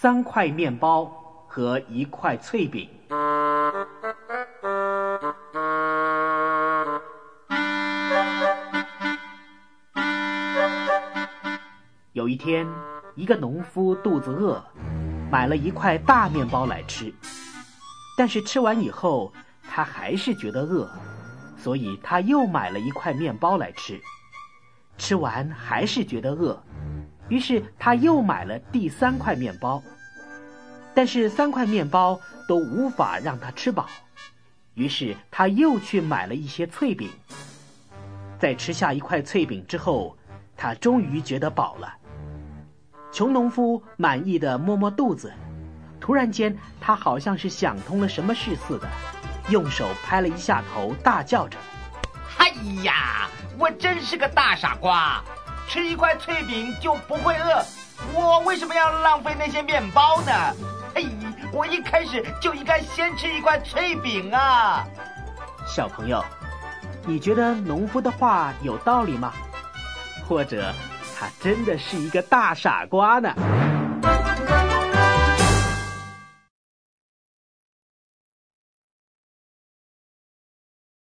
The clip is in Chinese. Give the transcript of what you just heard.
三块面包和一块脆饼。有一天，一个农夫肚子饿，买了一块大面包来吃。但是吃完以后，他还是觉得饿，所以他又买了一块面包来吃。吃完还是觉得饿，于是他又买了第三块面包。但是三块面包都无法让他吃饱，于是他又去买了一些脆饼。在吃下一块脆饼之后，他终于觉得饱了。穷农夫满意的摸摸肚子，突然间，他好像是想通了什么事似的，用手拍了一下头，大叫着：“哎呀，我真是个大傻瓜！吃一块脆饼就不会饿，我为什么要浪费那些面包呢？嘿，我一开始就应该先吃一块脆饼啊！”小朋友，你觉得农夫的话有道理吗？或者？他真的是一个大傻瓜呢。